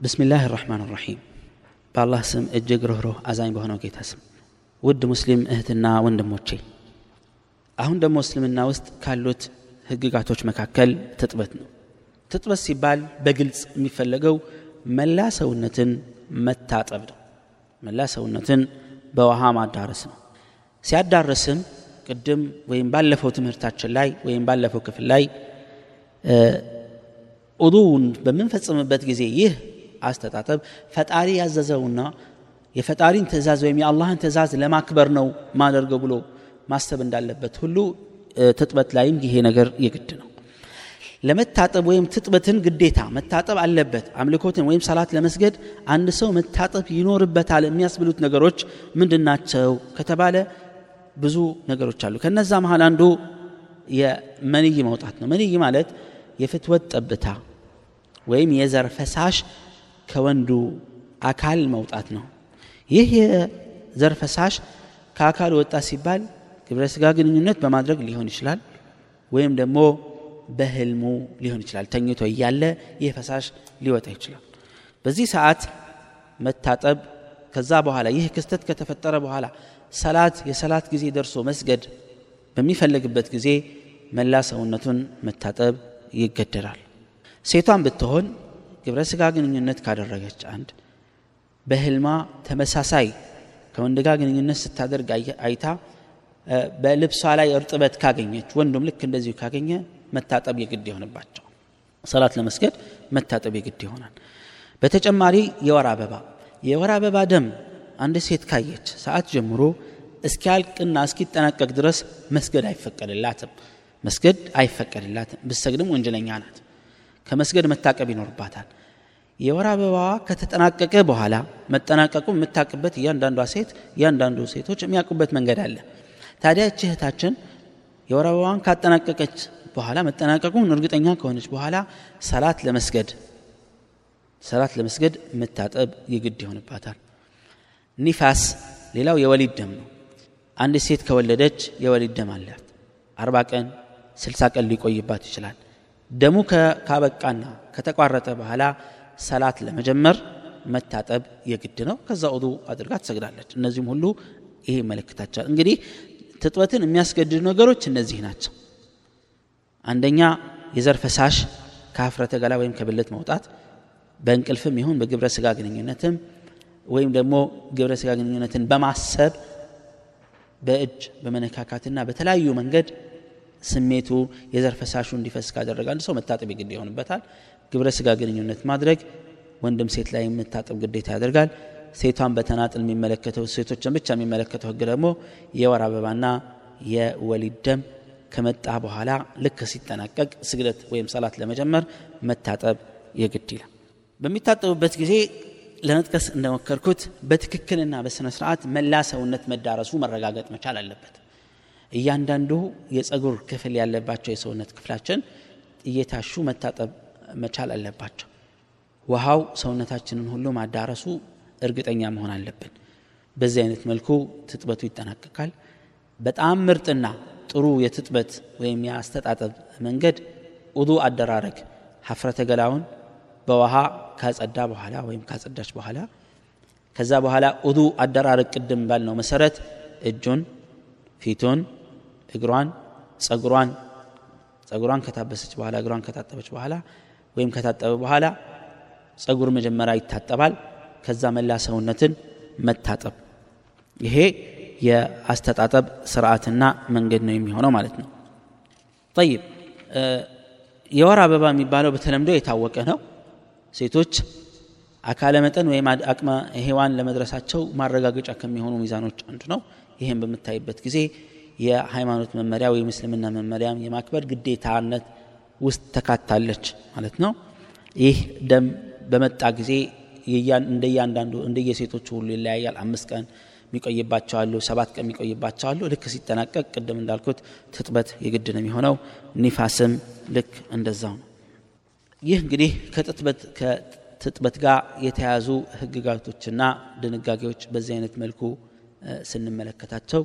ብስሚላህ ራሕማን ራሒም በአላህ ስም እጅግ ርኅሩህ አዛኝ በሆነው ጌታ ስም ውድ ሙስሊም እህትና ወንድሞቼ አሁን ደግሞ እስልምና ውስጥ ካሉት ህግጋቶች መካከል ትጥበት ነው ትጥበት ሲባል በግልጽ የሚፈለገው መላ ሰውነትን መታጠብ ነው መላ ሰውነትን በውሃ ማዳረስ ነው ሲያዳረስም ቅድም ወይም ባለፈው ትምህርታችን ላይ ወይም ባለፈው ክፍል ላይ ኡዱውን በምንፈጽምበት ጊዜ ይህ አስተጣጠብ። ፈጣሪ ያዘዘውና የፈጣሪን ትእዛዝ ወይም የአላህን ትእዛዝ ለማክበር ነው ማደርገው ብሎ ማሰብ እንዳለበት ሁሉ ትጥበት ላይም ይሄ ነገር የግድ ነው። ለመታጠብ ወይም ትጥበትን ግዴታ መታጠብ አለበት። አምልኮትን ወይም ሰላት ለመስገድ አንድ ሰው መታጠብ ይኖርበታል የሚያስብሉት ነገሮች ምንድን ናቸው ከተባለ ብዙ ነገሮች አሉ። ከነዛ መሀል አንዱ የመንይ መውጣት ነው። መንይ ማለት የፍትወት ጠብታ ወይም የዘር ፈሳሽ ከወንዱ አካል መውጣት ነው። ይህ የዘር ፈሳሽ ከአካል ወጣ ሲባል ግብረ ስጋ ግንኙነት በማድረግ ሊሆን ይችላል ወይም ደግሞ በህልሙ ሊሆን ይችላል። ተኝቶ እያለ ይህ ፈሳሽ ሊወጣ ይችላል። በዚህ ሰዓት መታጠብ ከዛ በኋላ ይህ ክስተት ከተፈጠረ በኋላ ሰላት የሰላት ጊዜ ደርሶ መስገድ በሚፈልግበት ጊዜ መላ ሰውነቱን መታጠብ ይገደዳል። ሴቷን ብትሆን ግብረ ስጋ ግንኙነት ካደረገች አንድ በህልማ ተመሳሳይ ከወንድ ጋር ግንኙነት ስታደርግ አይታ በልብሷ ላይ እርጥበት ካገኘች ወንዱም ልክ እንደዚሁ ካገኘ መታጠብ የግድ ይሆንባቸው። ሰላት ለመስገድ መታጠብ የግድ ይሆናል። በተጨማሪ የወር አበባ የወር አበባ ደም አንድ ሴት ካየች ሰዓት ጀምሮ እስኪያልቅና እስኪጠናቀቅ ድረስ መስገድ አይፈቀድላትም። መስገድ አይፈቀድላትም። ብሰግድም ወንጀለኛ ናት ከመስገድ መታቀብ ይኖርባታል። የወር አበባዋ ከተጠናቀቀ በኋላ መጠናቀቁ የምታቅበት እያንዳንዷ ሴት እያንዳንዱ ሴቶች የሚያውቁበት መንገድ አለ። ታዲያ እች እህታችን የወር አበባዋን ካጠናቀቀች በኋላ መጠናቀቁን እርግጠኛ ከሆነች በኋላ ሰላት ለመስገድ ሰላት ለመስገድ መታጠብ የግድ ይሆንባታል። ኒፋስ ሌላው የወሊድ ደም ነው። አንድ ሴት ከወለደች የወሊድ ደም አላት። አርባ ቀን ስልሳ ቀን ሊቆይባት ይችላል ደሙ ካበቃና ከተቋረጠ በኋላ ሰላት ለመጀመር መታጠብ የግድ ነው። ከዛ ውዱ አድርጋ ትሰግዳለች። እነዚህም ሁሉ ይሄ ይመለከታቸዋል እንግዲህ ትጥበትን የሚያስገድዱ ነገሮች እነዚህ ናቸው። አንደኛ የዘር ፈሳሽ ከሀፍረተ ገላ ወይም ከብልት መውጣት በእንቅልፍም ይሁን በግብረ ስጋ ግንኙነትም ወይም ደግሞ ግብረ ስጋ ግንኙነትን በማሰብ በእጅ በመነካካትና በተለያዩ መንገድ ስሜቱ የዘር ፈሳሹ እንዲፈስ ካደረገ አንድ ሰው መታጠብ የግድ ይሆንበታል። ግብረ ስጋ ግንኙነት ማድረግ ወንድም ሴት ላይ የምታጠብ ግዴታ ያደርጋል። ሴቷን በተናጥል የሚመለከተው ሴቶችን ብቻ የሚመለከተው ህግ ደግሞ የወር አበባና የወሊድ ደም ከመጣ በኋላ ልክ ሲጠናቀቅ ስግደት ወይም ሰላት ለመጀመር መታጠብ የግድ ይላል። በሚታጠቡበት ጊዜ ለመጥቀስ እንደሞከርኩት በትክክልና በስነ ስርዓት መላ ሰውነት መዳረሱ መረጋገጥ መቻል አለበት እያንዳንዱ የጸጉር ክፍል ያለባቸው የሰውነት ክፍላችን እየታሹ መታጠብ መቻል አለባቸው። ውሃው ሰውነታችንን ሁሉ ማዳረሱ እርግጠኛ መሆን አለብን። በዚህ አይነት መልኩ ትጥበቱ ይጠናቀቃል። በጣም ምርጥና ጥሩ የትጥበት ወይም የአስተጣጠብ መንገድ ውዱ አደራረግ ሀፍረተ ገላውን በውሃ ካጸዳ በኋላ ወይም ካጸዳች በኋላ ከዛ በኋላ ውዱ አደራረግ ቅድም ባልነው መሰረት እጁን ፊቱን እግሯን ጸጉሯን ጸጉሯን ከታበሰች በኋላ እግሯን ከታጠበች በኋላ ወይም ከታጠበ በኋላ ጸጉር መጀመሪያ ይታጠባል። ከዛ መላ ሰውነትን መታጠብ። ይሄ የአስተጣጠብ ስርዓትና መንገድ ነው የሚሆነው ማለት ነው። ጠይብ የወር አበባ የሚባለው በተለምዶ የታወቀ ነው። ሴቶች አካለ መጠን ወይም አቅመ ሔዋን ለመድረሳቸው ማረጋገጫ ከሚሆኑ ሚዛኖች አንዱ ነው። ይህም በምታይበት ጊዜ የሃይማኖት መመሪያ ወይም እስልምና መመሪያ የማክበር ግዴታነት ውስጥ ተካታለች ማለት ነው። ይህ ደም በመጣ ጊዜ እንደያንዳንዱ እንደየሴቶቹ ሁሉ ይለያያል። አምስት ቀን የሚቆይባቸው አሉ ሰባት ቀን የሚቆይባቸው አሉ። ልክ ሲጠናቀቅ ቅድም እንዳልኩት ትጥበት የግድ ነው የሚሆነው ኒፋስም ልክ እንደዛው ነው። ይህ እንግዲህ ከትጥበት ጋር የተያዙ ህግጋቶችና ድንጋጌዎች በዚህ አይነት መልኩ ስንመለከታቸው